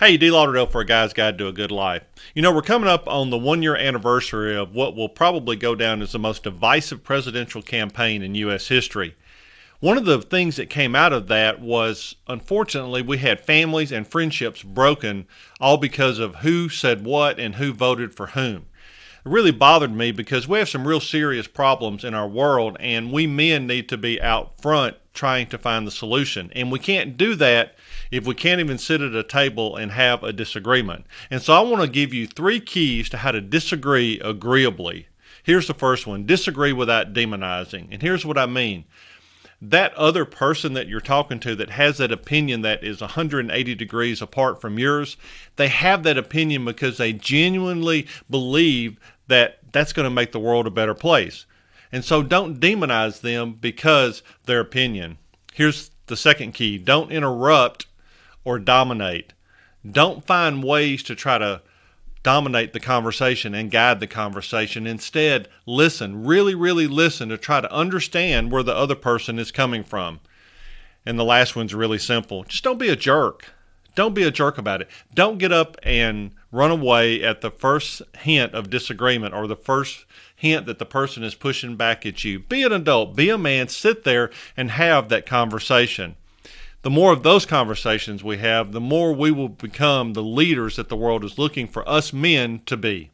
Hey, D. Lauderdale for a Guy's Guide to a Good Life. You know, we're coming up on the one year anniversary of what will probably go down as the most divisive presidential campaign in U.S. history. One of the things that came out of that was, unfortunately, we had families and friendships broken all because of who said what and who voted for whom. It really bothered me because we have some real serious problems in our world, and we men need to be out front trying to find the solution. And we can't do that if we can't even sit at a table and have a disagreement. And so I want to give you three keys to how to disagree agreeably. Here's the first one disagree without demonizing. And here's what I mean that other person that you're talking to that has that opinion that is 180 degrees apart from yours, they have that opinion because they genuinely believe that that's going to make the world a better place. And so don't demonize them because their opinion. Here's the second key don't interrupt or dominate. Don't find ways to try to dominate the conversation and guide the conversation. Instead, listen, really, really listen to try to understand where the other person is coming from. And the last one's really simple just don't be a jerk. Don't be a jerk about it. Don't get up and run away at the first hint of disagreement or the first hint that the person is pushing back at you. Be an adult, be a man, sit there and have that conversation. The more of those conversations we have, the more we will become the leaders that the world is looking for us men to be.